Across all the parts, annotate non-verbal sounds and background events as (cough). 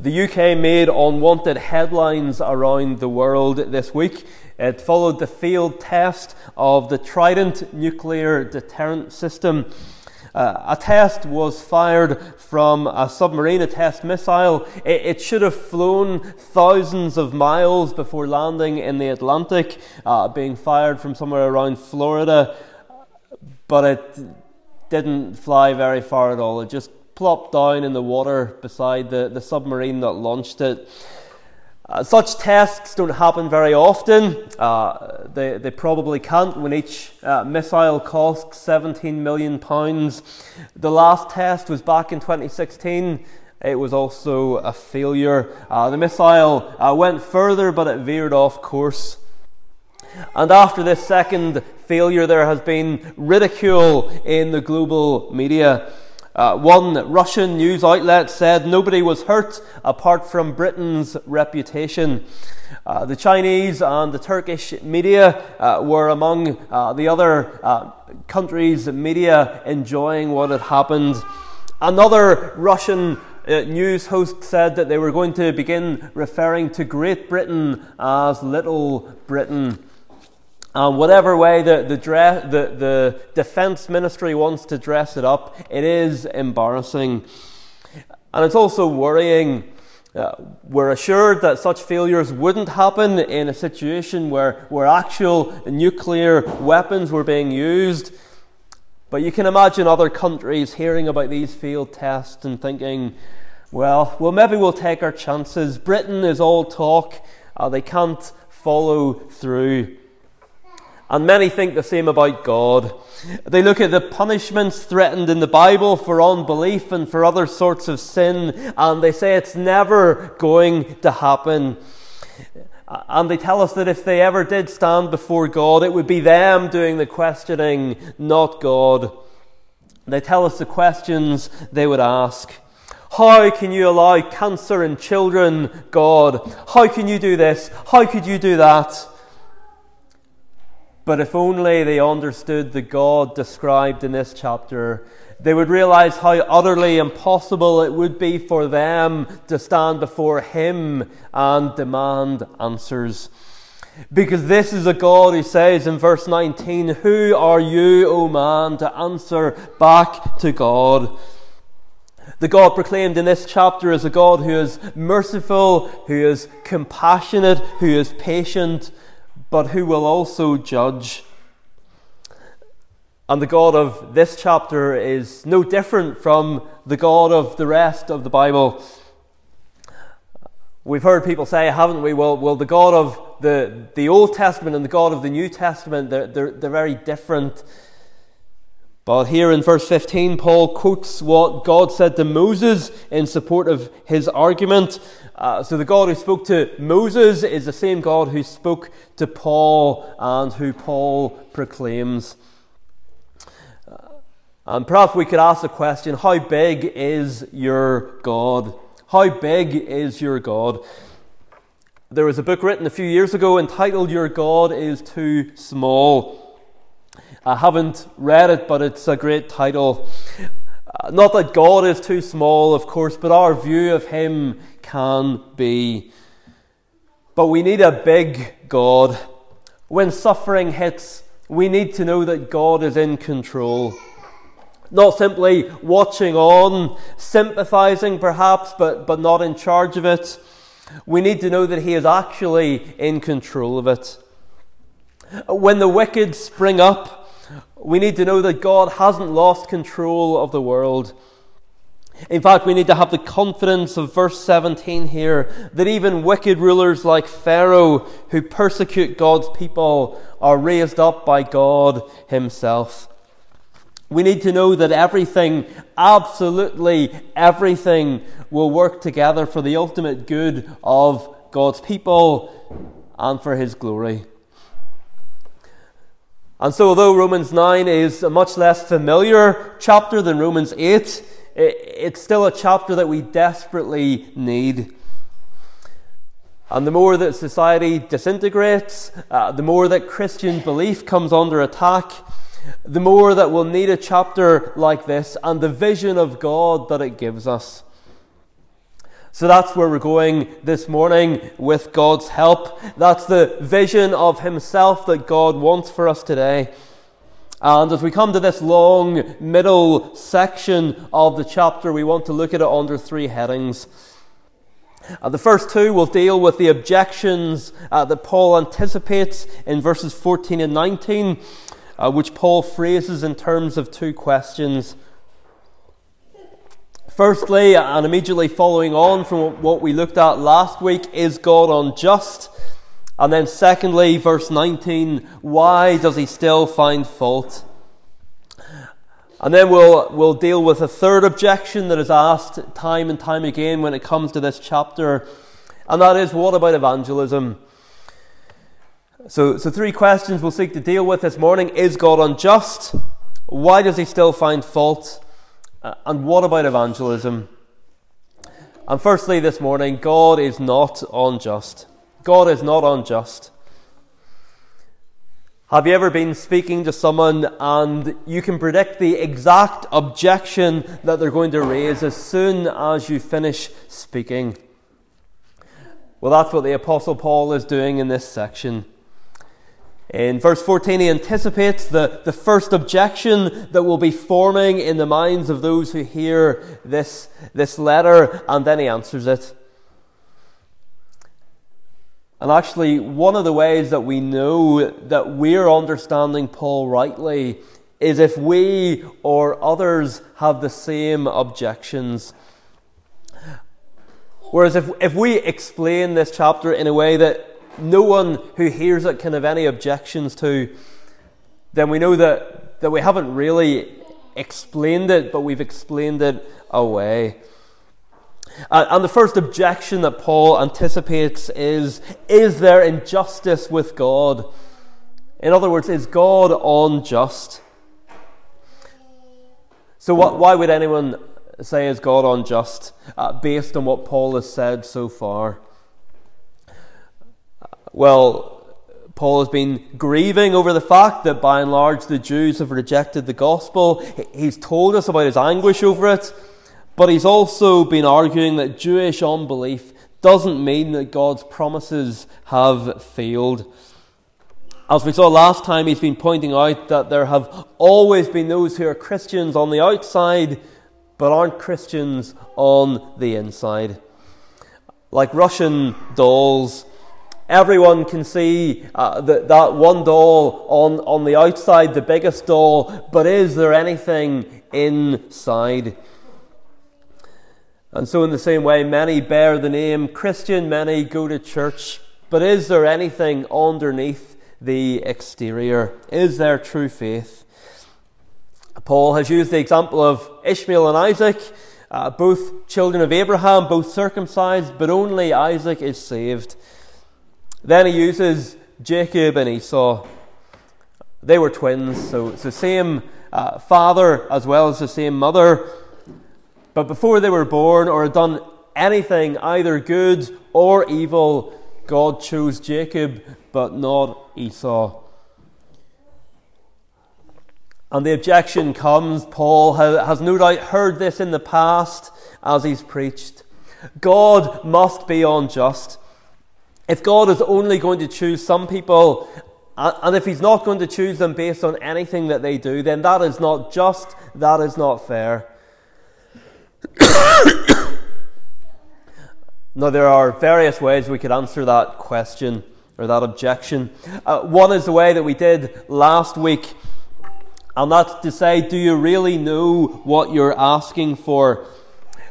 The UK made unwanted headlines around the world this week. It followed the failed test of the Trident nuclear deterrent system. Uh, a test was fired from a submarine, a test missile. It, it, should have flown thousands of miles before landing in the Atlantic, uh, being fired from somewhere around Florida, but it didn't fly very far at all. It just plopped down in the water beside the, the submarine that launched it. Uh, such tests don't happen very often. Uh, they, they probably can't when each uh, missile costs 17 million pounds. The last test was back in 2016. It was also a failure. Uh, the missile uh, went further, but it veered off course. And after this second failure, there has been ridicule in the global media. Uh, one Russian news outlet said nobody was hurt apart from Britain's reputation. Uh, the Chinese and the Turkish media uh, were among uh, the other uh, countries' media enjoying what had happened. Another Russian uh, news host said that they were going to begin referring to Great Britain as Little Britain. Um, whatever way the, the, dress, the, the defense ministry wants to dress it up, it is embarrassing. And it's also worrying. Uh, we're assured that such failures wouldn't happen in a situation where, where actual nuclear weapons were being used. But you can imagine other countries hearing about these failed tests and thinking, well, well, maybe we'll take our chances. Britain is all talk, uh, they can't follow through. And many think the same about God. They look at the punishments threatened in the Bible for unbelief and for other sorts of sin, and they say it's never going to happen. And they tell us that if they ever did stand before God, it would be them doing the questioning, not God. They tell us the questions they would ask. How can you allow cancer in children, God? How can you do this? How could you do that? But if only they understood the God described in this chapter, they would realize how utterly impossible it would be for them to stand before Him and demand answers. Because this is a God who says in verse 19, Who are you, O man, to answer back to God? The God proclaimed in this chapter is a God who is merciful, who is compassionate, who is patient, but who will also judge. And the God of this chapter is no different from the God of the rest of the Bible. We've heard people say, haven't we? Well, well the God of the, the Old Testament and the God of the New Testament, they're, they're, they're very different. But here in verse 15, Paul quotes what God said to Moses in support of his argument. Uh, so the God who spoke to Moses is the same God who spoke to Paul and who Paul proclaims. Uh, and perhaps we could ask the question how big is your God? How big is your God? There was a book written a few years ago entitled Your God is Too Small. I haven't read it, but it's a great title. Uh, not that God is too small, of course, but our view of Him can be. But we need a big God. When suffering hits, we need to know that God is in control. Not simply watching on, sympathizing perhaps, but, but not in charge of it. We need to know that He is actually in control of it. When the wicked spring up, we need to know that God hasn't lost control of the world. In fact, we need to have the confidence of verse 17 here that even wicked rulers like Pharaoh who persecute God's people are raised up by God Himself. We need to know that everything, absolutely everything, will work together for the ultimate good of God's people and for His glory. And so, although Romans 9 is a much less familiar chapter than Romans 8, it's still a chapter that we desperately need. And the more that society disintegrates, uh, the more that Christian belief comes under attack, the more that we'll need a chapter like this and the vision of God that it gives us. So that's where we're going this morning with God's help. That's the vision of Himself that God wants for us today. And as we come to this long middle section of the chapter, we want to look at it under three headings. Uh, the first two will deal with the objections uh, that Paul anticipates in verses 14 and 19, uh, which Paul phrases in terms of two questions. Firstly, and immediately following on from what we looked at last week, is God unjust? And then, secondly, verse 19, why does he still find fault? And then we'll, we'll deal with a third objection that is asked time and time again when it comes to this chapter, and that is what about evangelism? So, so three questions we'll seek to deal with this morning. Is God unjust? Why does he still find fault? Uh, and what about evangelism? And firstly, this morning, God is not unjust. God is not unjust. Have you ever been speaking to someone and you can predict the exact objection that they're going to raise as soon as you finish speaking? Well, that's what the Apostle Paul is doing in this section. In verse 14, he anticipates the, the first objection that will be forming in the minds of those who hear this, this letter, and then he answers it. And actually, one of the ways that we know that we're understanding Paul rightly is if we or others have the same objections. Whereas if, if we explain this chapter in a way that no one who hears it can have any objections to, then we know that, that we haven't really explained it, but we've explained it away. Uh, and the first objection that Paul anticipates is Is there injustice with God? In other words, is God unjust? So, what, why would anyone say, Is God unjust? Uh, based on what Paul has said so far. Well, Paul has been grieving over the fact that by and large the Jews have rejected the gospel. He's told us about his anguish over it, but he's also been arguing that Jewish unbelief doesn't mean that God's promises have failed. As we saw last time, he's been pointing out that there have always been those who are Christians on the outside, but aren't Christians on the inside. Like Russian dolls, Everyone can see uh, that, that one doll on, on the outside, the biggest doll, but is there anything inside? And so, in the same way, many bear the name Christian, many go to church, but is there anything underneath the exterior? Is there true faith? Paul has used the example of Ishmael and Isaac, uh, both children of Abraham, both circumcised, but only Isaac is saved. Then he uses Jacob and Esau. They were twins, so it's the same uh, father as well as the same mother. But before they were born or had done anything, either good or evil, God chose Jacob, but not Esau. And the objection comes, Paul has no doubt heard this in the past as he's preached. God must be unjust. If God is only going to choose some people, and if He's not going to choose them based on anything that they do, then that is not just, that is not fair. (coughs) now, there are various ways we could answer that question or that objection. Uh, one is the way that we did last week, and that's to say, do you really know what you're asking for?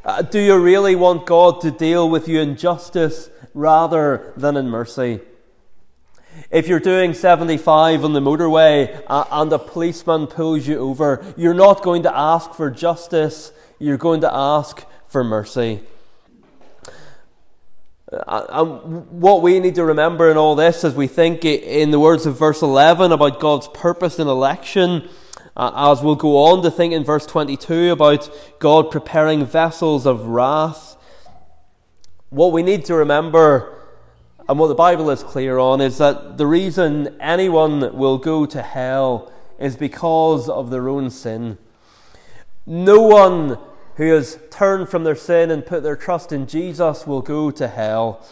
Uh, do you really want God to deal with you in justice rather than in mercy. If you're doing 75 on the motorway uh, and a policeman pulls you over, you're not going to ask for justice, you're going to ask for mercy. Uh, and what we need to remember in all this as we think in the words of verse 11 about God's purpose in election, uh, as we'll go on to think in verse 22 about God preparing vessels of wrath what we need to remember, and what the Bible is clear on, is that the reason anyone will go to hell is because of their own sin. No one who has turned from their sin and put their trust in Jesus will go to hell.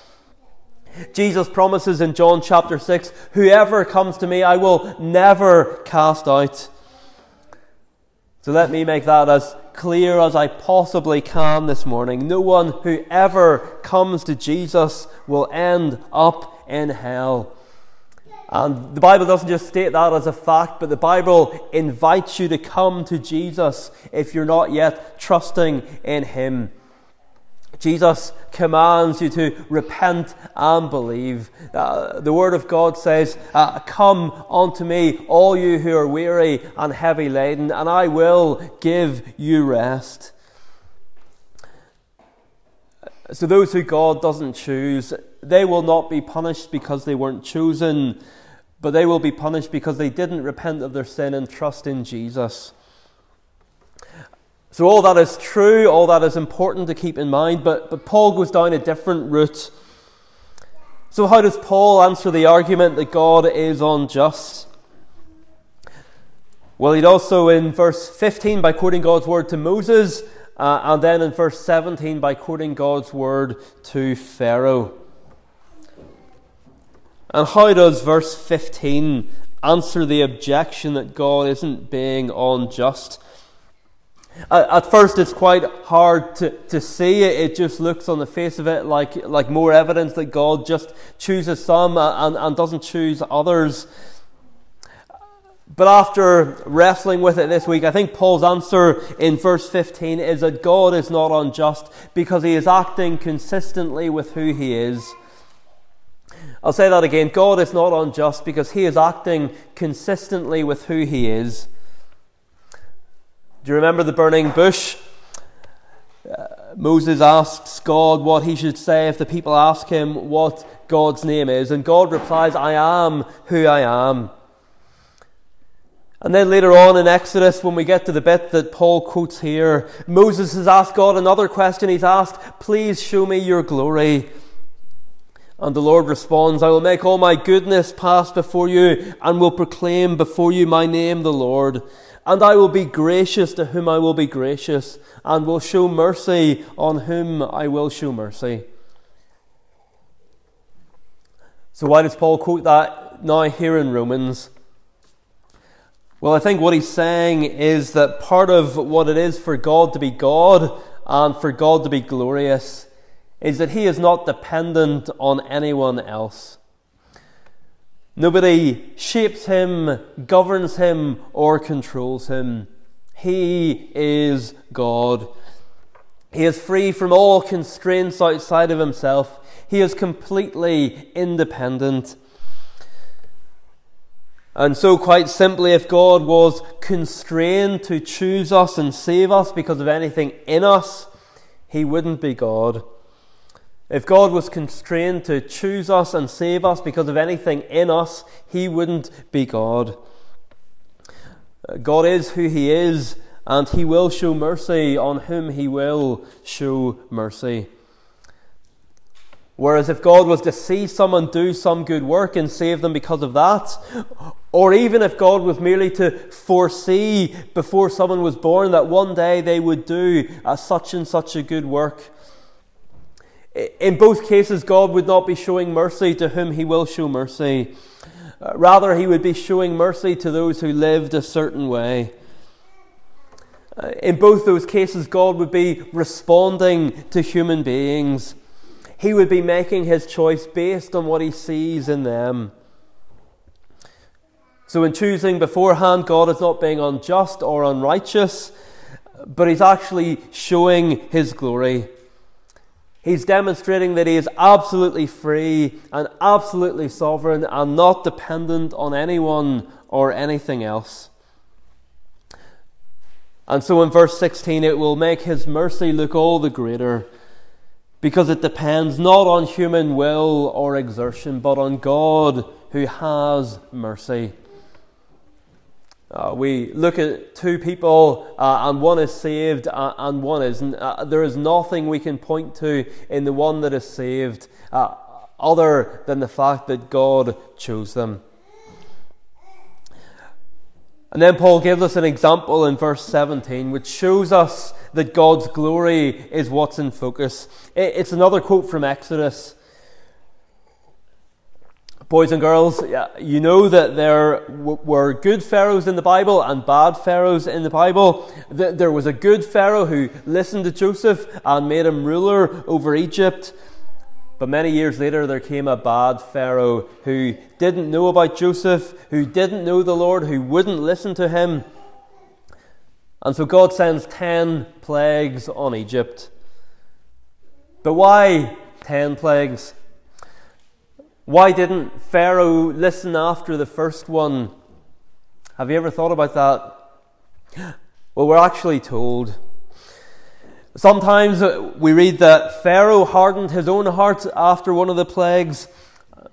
Jesus promises in John chapter 6 Whoever comes to me, I will never cast out. So let me make that as clear as I possibly can this morning. No one who ever comes to Jesus will end up in hell. And the Bible doesn't just state that as a fact, but the Bible invites you to come to Jesus if you're not yet trusting in Him. Jesus commands you to repent and believe. Uh, the Word of God says, uh, Come unto me, all you who are weary and heavy laden, and I will give you rest. So, those who God doesn't choose, they will not be punished because they weren't chosen, but they will be punished because they didn't repent of their sin and trust in Jesus. So, all that is true, all that is important to keep in mind, but, but Paul goes down a different route. So, how does Paul answer the argument that God is unjust? Well, he does so in verse 15 by quoting God's word to Moses, uh, and then in verse 17 by quoting God's word to Pharaoh. And how does verse 15 answer the objection that God isn't being unjust? At first, it's quite hard to, to see it. It just looks on the face of it like, like more evidence that God just chooses some and, and doesn't choose others. But after wrestling with it this week, I think Paul's answer in verse 15 is that God is not unjust because he is acting consistently with who he is. I'll say that again. God is not unjust because he is acting consistently with who he is. Do you remember the burning bush? Uh, Moses asks God what he should say if the people ask him what God's name is, and God replies, I am who I am. And then later on in Exodus, when we get to the bit that Paul quotes here, Moses has asked God another question. He's asked, Please show me your glory. And the Lord responds, I will make all my goodness pass before you and will proclaim before you my name, the Lord. And I will be gracious to whom I will be gracious, and will show mercy on whom I will show mercy. So, why does Paul quote that now here in Romans? Well, I think what he's saying is that part of what it is for God to be God and for God to be glorious is that he is not dependent on anyone else. Nobody shapes him, governs him, or controls him. He is God. He is free from all constraints outside of himself. He is completely independent. And so, quite simply, if God was constrained to choose us and save us because of anything in us, he wouldn't be God. If God was constrained to choose us and save us because of anything in us, he wouldn't be God. God is who he is, and he will show mercy on whom he will show mercy. Whereas if God was to see someone do some good work and save them because of that, or even if God was merely to foresee before someone was born that one day they would do such and such a good work, in both cases, God would not be showing mercy to whom He will show mercy. Uh, rather, He would be showing mercy to those who lived a certain way. Uh, in both those cases, God would be responding to human beings. He would be making His choice based on what He sees in them. So, in choosing beforehand, God is not being unjust or unrighteous, but He's actually showing His glory. He's demonstrating that he is absolutely free and absolutely sovereign and not dependent on anyone or anything else. And so in verse 16, it will make his mercy look all the greater because it depends not on human will or exertion, but on God who has mercy. Uh, we look at two people, uh, and one is saved, uh, and one isn't. Uh, there is nothing we can point to in the one that is saved uh, other than the fact that God chose them. And then Paul gives us an example in verse 17, which shows us that God's glory is what's in focus. It's another quote from Exodus. Boys and girls, you know that there were good pharaohs in the Bible and bad pharaohs in the Bible. There was a good pharaoh who listened to Joseph and made him ruler over Egypt. But many years later, there came a bad Pharaoh who didn't know about Joseph, who didn't know the Lord, who wouldn't listen to him. And so God sends ten plagues on Egypt. But why ten plagues? Why didn't Pharaoh listen after the first one? Have you ever thought about that? (gasps) Well, we're actually told Sometimes uh, we read that Pharaoh hardened his own heart after one of the plagues.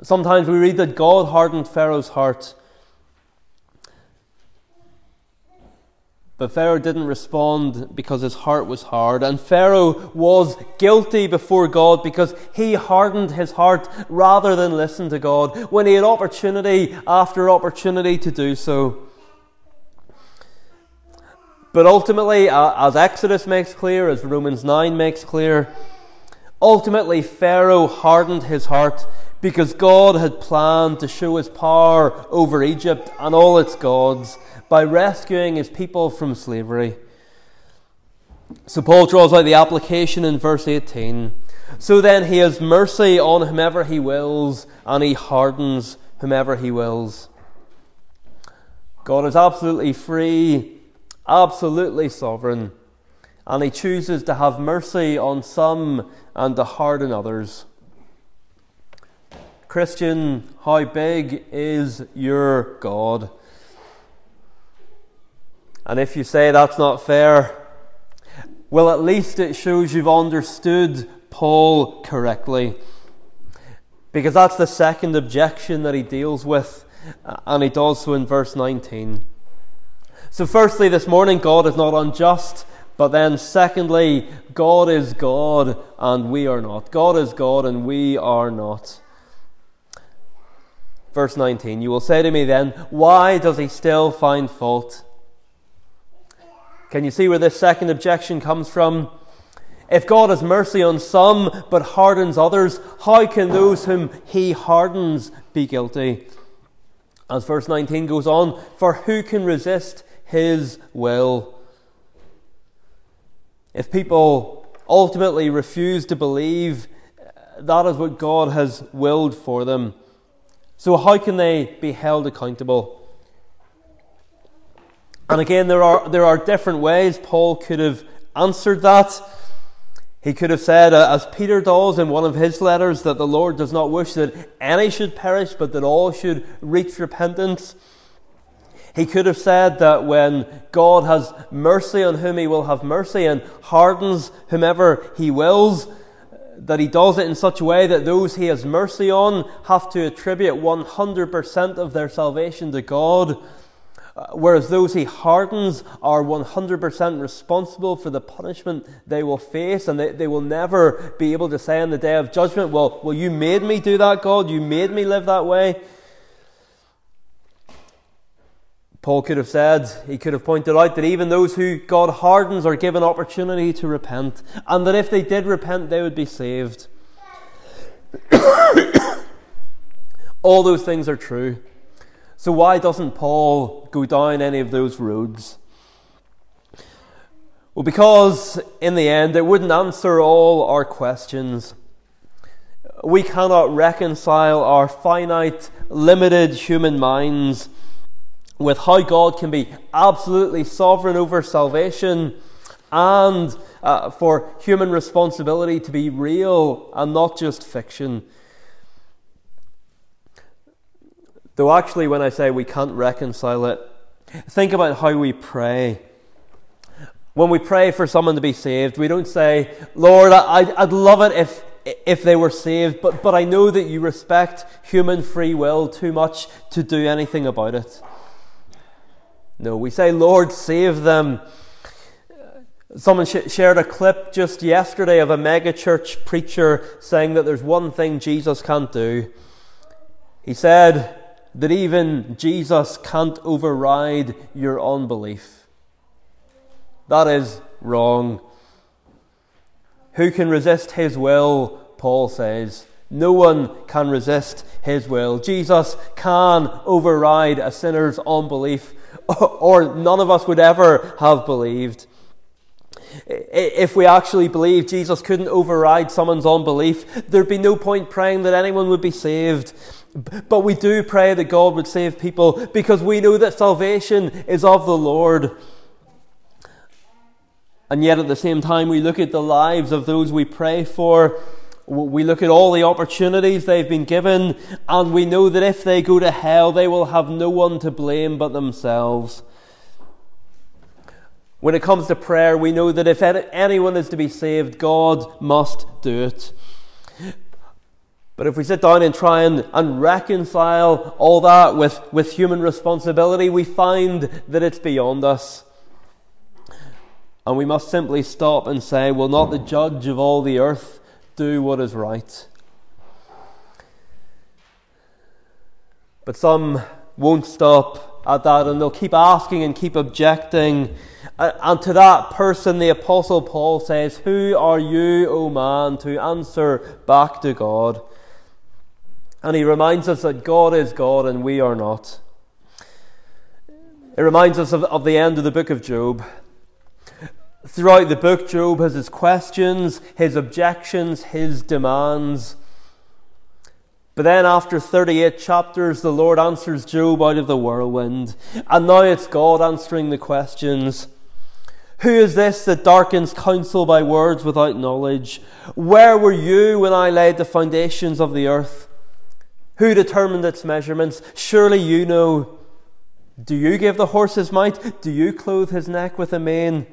Sometimes we read that God hardened Pharaoh's heart. But Pharaoh didn't respond because his heart was hard. And Pharaoh was guilty before God because he hardened his heart rather than listen to God when he had opportunity after opportunity to do so. But ultimately, as Exodus makes clear, as Romans 9 makes clear, ultimately Pharaoh hardened his heart because God had planned to show his power over Egypt and all its gods by rescuing his people from slavery. So Paul draws out the application in verse 18. So then he has mercy on whomever he wills, and he hardens whomever he wills. God is absolutely free absolutely sovereign, and He chooses to have mercy on some and to harden others. Christian, how big is your God? And if you say that's not fair, well, at least it shows you've understood Paul correctly. Because that's the second objection that he deals with, uh, and he does so in verse 19. So, firstly, this morning, God is not unjust. But then, secondly, God is God and we are not. God is God and we are not. Verse 19 You will say to me then, Why does he still find fault? Can you see where this second objection comes from? If God has mercy on some but hardens others, how can those whom he hardens be guilty? As verse 19 goes on, For who can resist his will. If people ultimately refuse to believe, uh, that is what God has willed for them. So, how can they be held accountable? And again, there are, there are different ways Paul could have answered that. He could have said, uh, as Peter does in one of his letters, that the Lord does not wish that any should perish, but that all should reach repentance. He could have said that when God has mercy on whom he will have mercy and hardens whomever he wills, that he does it in such a way that those he has mercy on have to attribute 100% of their salvation to God, Uh, whereas those he hardens are 100% responsible for the punishment they will face, and they, they will never be able to say on the day of judgment, Well, well, you made me do that, God, you made me live that way. Paul could have said, he could have pointed out that even those who God hardens are given opportunity to repent, and that if they did repent, they would be saved. (coughs) All those things are true. So, why doesn't Paul go down any of those roads? Well, because in the end, it wouldn't answer all our questions. We cannot reconcile our finite, limited human minds with how God can be absolutely sovereign over salvation and uh, for human responsibility to be real and not just fiction. Though, actually, when I say we can't reconcile it, think about how we pray. When we pray for someone to be saved, we don't say, Lord, I'd, I'd love it if, if they were saved, but, but I know that you respect human free will too much to do anything about it. No, we say, Lord, save them. Someone sh- shared a clip just yesterday of a megachurch preacher saying that there's one thing Jesus can't do. He said, that even Jesus can't override your unbelief. That is wrong. Who can resist his will? Paul says. No one can resist his will. Jesus can override a sinner's unbelief, (laughs) or none of us would ever have believed. If we actually believe Jesus couldn't override someone's unbelief, there'd be no point praying that anyone would be saved. But we do pray that God would save people because we know that salvation is of the Lord. And yet, at the same time, we look at the lives of those we pray for. We look at all the opportunities they've been given, and we know that if they go to hell, they will have no one to blame but themselves. When it comes to prayer, we know that if anyone is to be saved, God must do it. But if we sit down and try and, and reconcile all that with, with human responsibility, we find that it's beyond us. And we must simply stop and say, Will not the judge of all the earth do what is right? But some won't stop at that and they'll keep asking and keep objecting. Uh, and to that person, the Apostle Paul says, Who are you, O man, to answer back to God? And he reminds us that God is God and we are not. It reminds us of, of the end of the book of Job. Throughout the book, Job has his questions, his objections, his demands. But then, after 38 chapters, the Lord answers Job out of the whirlwind. And now it's God answering the questions. Who is this that darkens counsel by words without knowledge? Where were you when I laid the foundations of the earth? Who determined its measurements? Surely you know. Do you give the horse his might? Do you clothe his neck with a mane?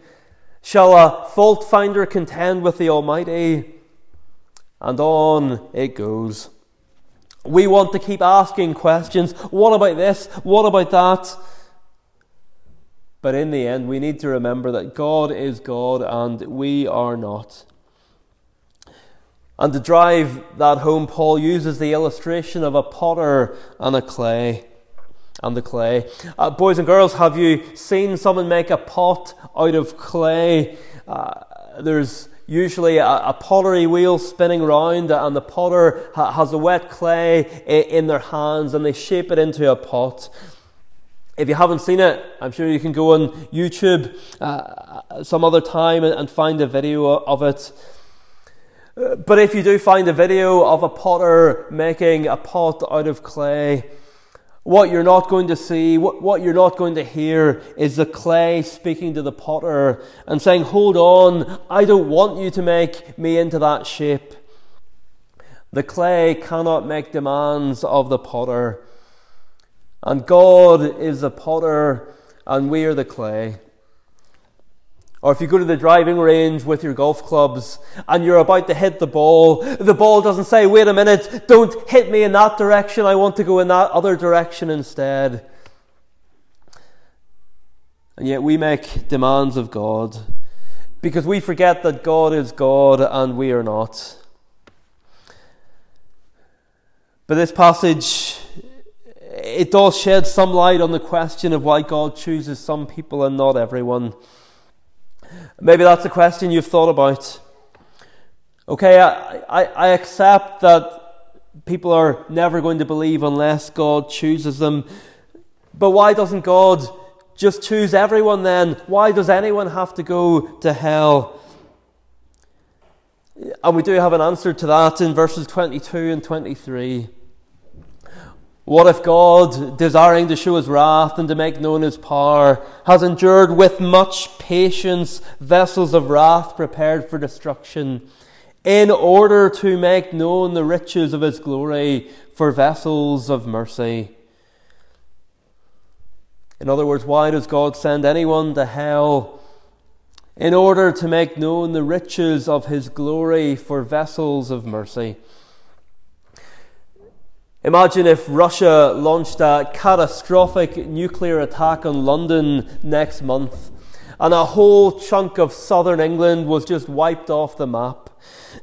Shall a fault finder contend with the Almighty? And on it goes. We want to keep asking questions. What about this? What about that? But in the end, we need to remember that God is God and we are not. And to drive that home, Paul uses the illustration of a potter and a clay and the clay. Uh, boys and girls, have you seen someone make a pot out of clay? Uh, there's usually a, a, pottery wheel spinning round, and the potter ha- has a wet clay in, in their hands and they shape it into a pot. If you haven't seen it, I'm sure you can go on YouTube uh, some other time and, and find a video of it. Uh, but if you do find a video of a potter making a pot out of clay, what you're not going to see, what, what you're not going to hear is the clay speaking to the potter and saying, Hold on, I don't want you to make me into that shape. The clay cannot make demands of the potter. And God is the potter, and we are the clay. Or if you go to the driving range with your golf clubs and you're about to hit the ball, the ball doesn't say, wait a minute, don't hit me in that direction, I want to go in that other direction instead. And yet we make demands of God because we forget that God is God and we are not. But this passage, it does shed some light on the question of why God chooses some people and not everyone. Maybe that's a question you've thought about. Okay, I, I, I accept that people are never going to believe unless God chooses them. But why doesn't God just choose everyone then? Why does anyone have to go to hell? And we do have an answer to that in verses 22 and 23. What if God, desiring to show his wrath and to make known his power, has endured with much patience vessels of wrath prepared for destruction, in order to make known the riches of his glory for vessels of mercy? In other words, why does God send anyone to hell? In order to make known the riches of his glory for vessels of mercy. Imagine if Russia launched a catastrophic nuclear attack on London next month and a whole chunk of southern England was just wiped off the map.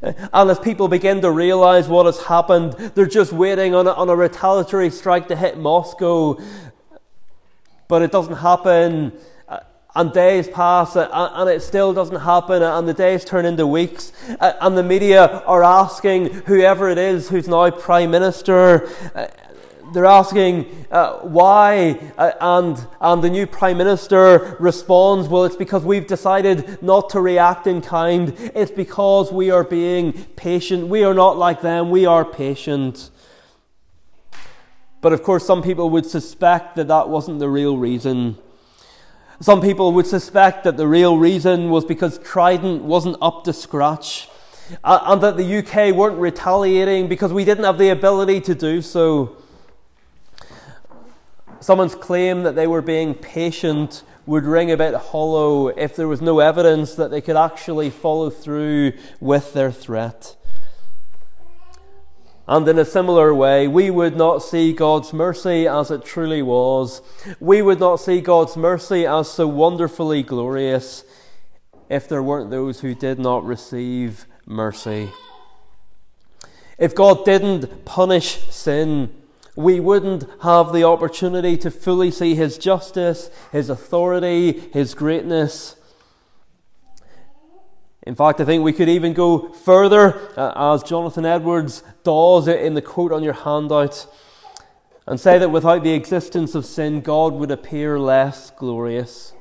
And as people begin to realize what has happened, they're just waiting on a, on a retaliatory strike to hit Moscow. But it doesn't happen and days pass and it still doesn't happen and the days turn into weeks. And the media are asking whoever it is who's now prime minister uh, they're asking uh, why uh, and and the new prime minister responds well it's because we've decided not to react in kind. It's because we are being patient. We are not like them. We are patient. But of course some people would suspect that that wasn't the real reason some people would suspect that the real reason was because Trident wasn't up to scratch and that the UK weren't retaliating because we didn't have the ability to do so. Someone's claim that they were being patient would ring a bit hollow if there was no evidence that they could actually follow through with their threat. And in a similar way, we would not see God's mercy as it truly was. We would not see God's mercy as so wonderfully glorious if there weren't those who did not receive mercy. If God didn't punish sin, we wouldn't have the opportunity to fully see His justice, His authority, His greatness. In fact, I think we could even go further, uh, as Jonathan Edwards does in the quote on your handout, and say that without the existence of sin, God would appear less glorious.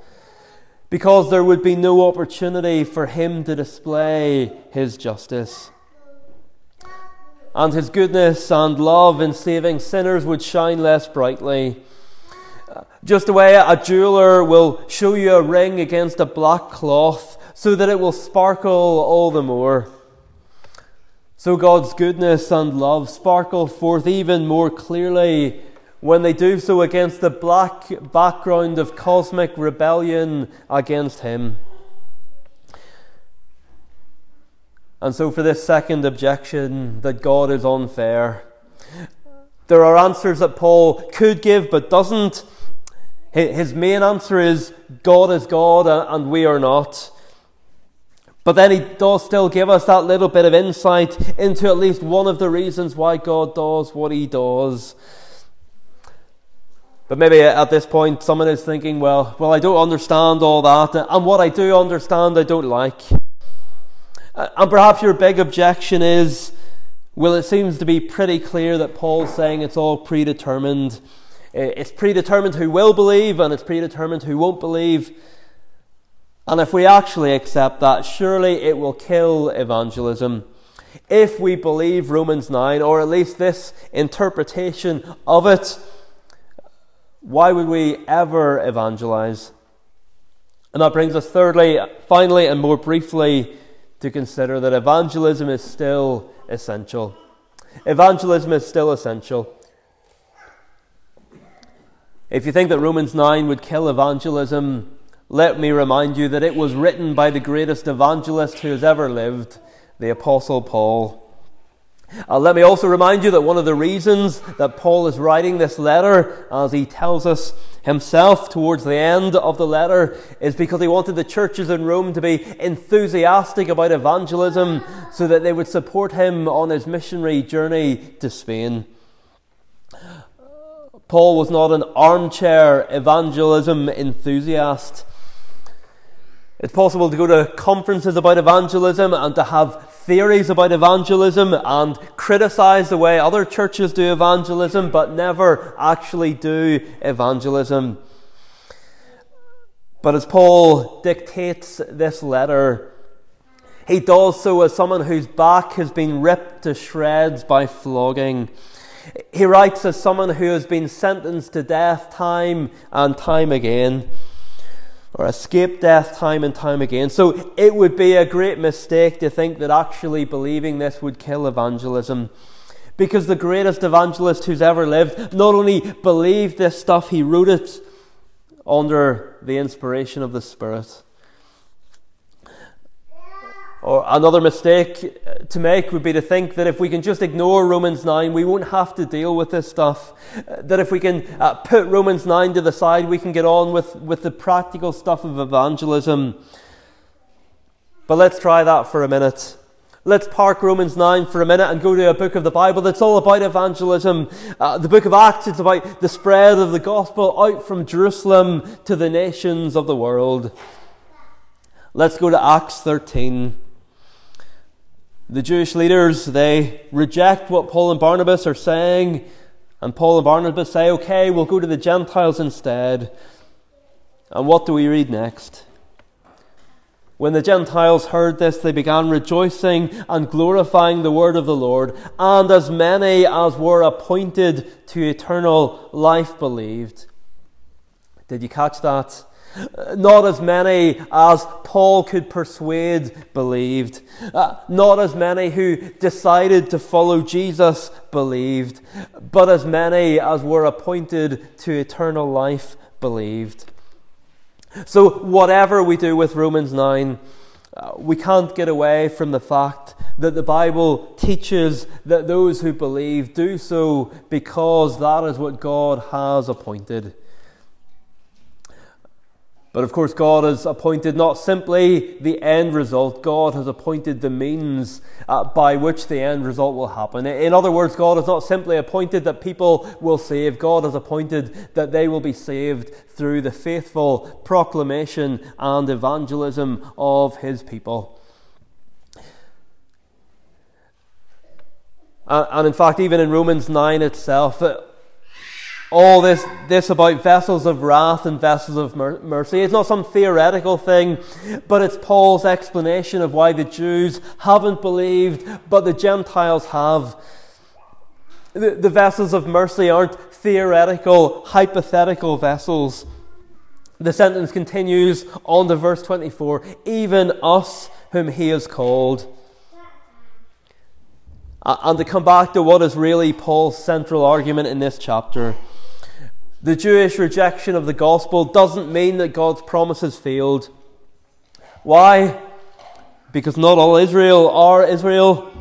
Because there would be no opportunity for him to display his justice. And his goodness and love in saving sinners would shine less brightly. Just the way a jeweler will show you a ring against a black cloth so that it will sparkle all the more. So God's goodness and love sparkle forth even more clearly when they do so against the black background of cosmic rebellion against Him. And so, for this second objection that God is unfair, there are answers that Paul could give but doesn't. His main answer is God is God and we are not. But then he does still give us that little bit of insight into at least one of the reasons why God does what he does. But maybe at this point, someone is thinking, well, well, I don't understand all that, and what I do understand, I don't like. Uh, and perhaps your big objection is, well, it seems to be pretty clear that Paul's saying it's all predetermined. Uh, it's predetermined who will believe, and it's predetermined who won't believe. And if we actually accept that, surely it will kill evangelism. If we believe Romans 9, or at least this interpretation of it, why would we ever evangelize? And that brings us, thirdly, finally, and more briefly, to consider that evangelism is still essential. Evangelism is still essential. If you think that Romans 9 would kill evangelism, let me remind you that it was written by the greatest evangelist who has ever lived, the Apostle Paul. Uh, let me also remind you that one of the reasons that Paul is writing this letter, as he tells us himself towards the end of the letter, is because he wanted the churches in Rome to be enthusiastic about evangelism so that they would support him on his missionary journey to Spain. Paul was not an armchair evangelism enthusiast. It's possible to go to conferences about evangelism and to have theories about evangelism and criticize the way other churches do evangelism, but never actually do evangelism. But as Paul dictates this letter, he does so as someone whose back has been ripped to shreds by flogging. He writes as someone who has been sentenced to death time and time again or escape death time and time again. So it would be a great mistake to think that actually believing this would kill evangelism. Because the greatest evangelist who's ever lived not only believed this stuff, he wrote it under the inspiration of the Spirit. Or another mistake to make would be to think that if we can just ignore Romans 9, we won't have to deal with this stuff. That if we can uh, put Romans 9 to the side, we can get on with, with the practical stuff of evangelism. But let's try that for a minute. Let's park Romans 9 for a minute and go to a book of the Bible that's all about evangelism. Uh, the book of Acts, it's about the spread of the gospel out from Jerusalem to the nations of the world. Let's go to Acts 13. The Jewish leaders, they reject what Paul and Barnabas are saying, and Paul and Barnabas say, okay, we'll go to the Gentiles instead. And what do we read next? When the Gentiles heard this, they began rejoicing and glorifying the word of the Lord, and as many as were appointed to eternal life believed. Did you catch that? Not as many as Paul could persuade believed. Uh, not as many who decided to follow Jesus believed, but as many as were appointed to eternal life believed. So, whatever we do with Romans 9, uh, we can't get away from the fact that the Bible teaches that those who believe do so because that is what God has appointed. But of course, God has appointed not simply the end result, God has appointed the means uh, by which the end result will happen. In other words, God has not simply appointed that people will save, God has appointed that they will be saved through the faithful proclamation and evangelism of His people. And in fact, even in Romans 9 itself, all this, this about vessels of wrath and vessels of mercy. It's not some theoretical thing, but it's Paul's explanation of why the Jews haven't believed, but the Gentiles have. The, the vessels of mercy aren't theoretical, hypothetical vessels. The sentence continues on to verse 24 even us whom he has called. And to come back to what is really Paul's central argument in this chapter. The Jewish rejection of the gospel doesn't mean that God's promises failed. Why? Because not all Israel are Israel,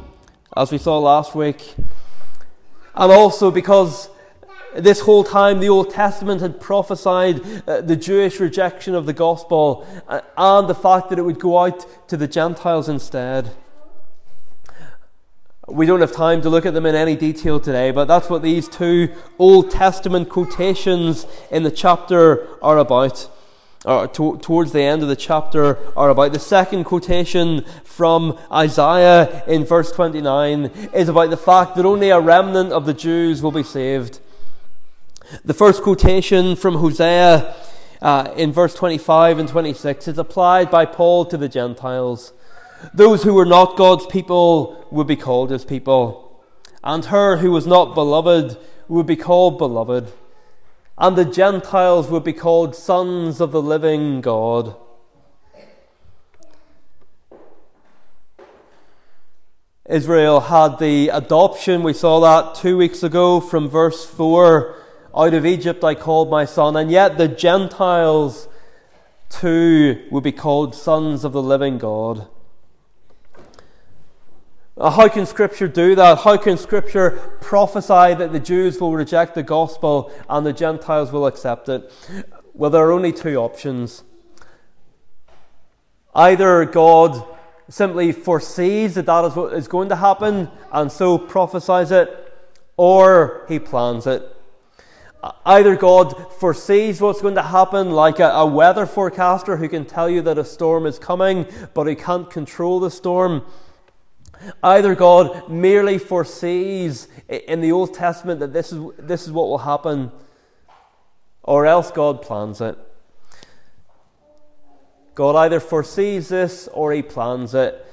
as we saw last week. And also because this whole time the Old Testament had prophesied uh, the Jewish rejection of the gospel uh, and the fact that it would go out to the Gentiles instead. We don't have time to look at them in any detail today, but that's what these two Old Testament quotations in the chapter are about, or to, towards the end of the chapter are about. The second quotation from Isaiah in verse 29 is about the fact that only a remnant of the Jews will be saved. The first quotation from Hosea uh, in verse 25 and 26 is applied by Paul to the Gentiles. Those who were not God's people would be called his people, and her who was not beloved would be called beloved, and the Gentiles would be called sons of the living God. Israel had the adoption, we saw that two weeks ago from verse 4 out of Egypt I called my son, and yet the Gentiles too would be called sons of the living God. Uh, how can Scripture do that? How can Scripture prophesy that the Jews will reject the gospel and the Gentiles will accept it? Well, there are only two options. Either God simply foresees that that is what is going to happen and so prophesies it, or he plans it. Either God foresees what's going to happen, like a, a weather forecaster who can tell you that a storm is coming, but he can't control the storm Either God merely foresees in the Old Testament that this is, this is what will happen, or else God plans it. God either foresees this or he plans it.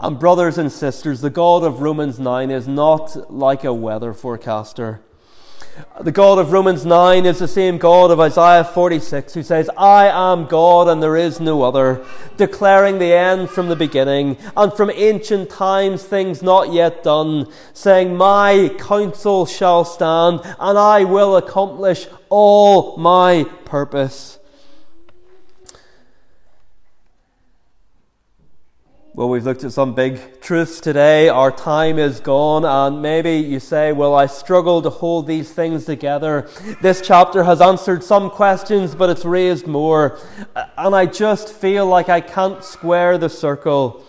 And, brothers and sisters, the God of Romans 9 is not like a weather forecaster. The God of Romans 9 is the same God of Isaiah 46 who says, I am God and there is no other, declaring the end from the beginning, and from ancient times things not yet done, saying, My counsel shall stand, and I will accomplish all my purpose. Well, we've looked at some big truths today. Our time is gone, and maybe you say, Well, I struggle to hold these things together. This chapter has answered some questions, but it's raised more. And I just feel like I can't square the circle.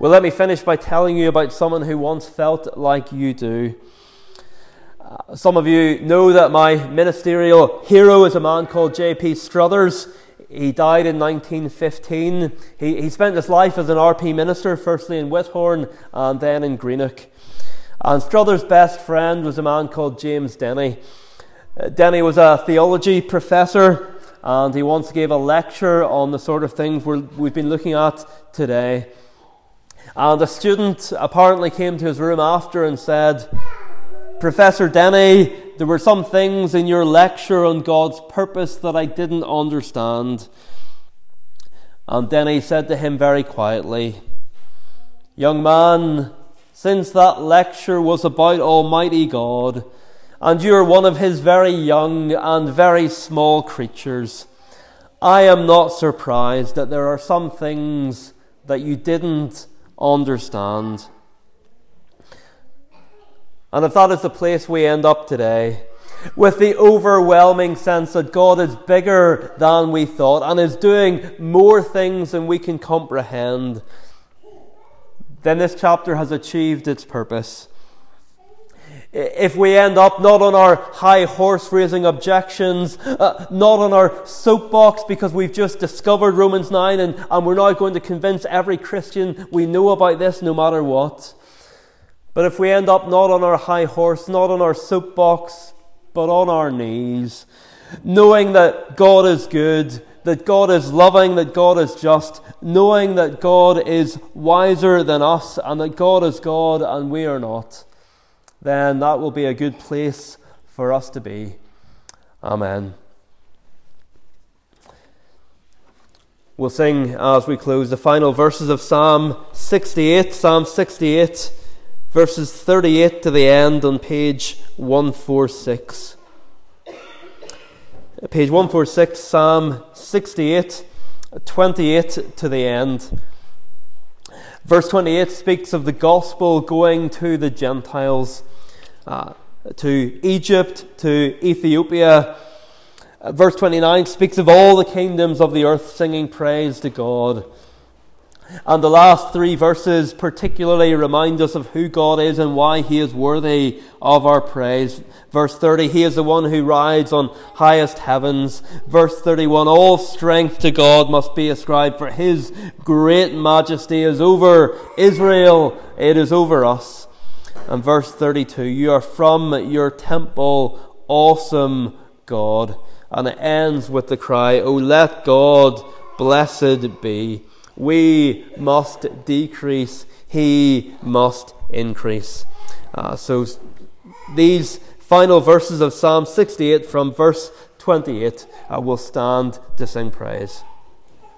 Well, let me finish by telling you about someone who once felt like you do. Uh, some of you know that my ministerial hero is a man called J.P. Struthers. He died in 1915. He, he spent his life as an RP minister, firstly in Whithorn and then in Greenock. And Struthers' best friend was a man called James Denney. Uh, Denney was a theology professor, and he once gave a lecture on the sort of things we have been looking at today. And a student apparently came to his room after and said, Professor Denney, there were some things in your lecture on God's purpose that I didn't understand. And Denney said to him very quietly, Young man, since that lecture was about Almighty God, and you are one of His very young and very small creatures, I am not surprised that there are some things that you didn't understand. And if that is the place we end up today, with the overwhelming sense that God is bigger than we thought and is doing more things than we can comprehend, then this chapter has achieved its purpose. If we end up not on our high horse raising objections, uh, not on our soapbox because we've just discovered Romans 9 and, and we're now going to convince every Christian we know about this no matter what, but if we end up not on our high horse, not on our soapbox, but on our knees, knowing that God is good, that God is loving, that God is just, knowing that God is wiser than us, and that God is God and we are not, then that will be a good place for us to be. Amen. We'll sing as we close the final verses of Psalm 68. Psalm 68 verses 38 to the end on page 146. Page 146, Psalm 68, 28 to the end. Verse 28 speaks of the gospel going to the Gentiles, uh, to Egypt, to Ethiopia. Verse 29 speaks of all the kingdoms of the earth singing praise to God. And the last three verses particularly remind us of who God is and why He is worthy of our praise. Verse 30, He is the one who rides on highest heavens. Verse 31, all strength to God must be ascribed, for His great majesty is over Israel, it is over us. And verse 32, You are from your temple, awesome God. And it ends with the cry, Oh, let God blessed be. We must decrease, He must increase. Uh, so these final verses of Psalm 68 from verse 28 uh, will stand to sing praise.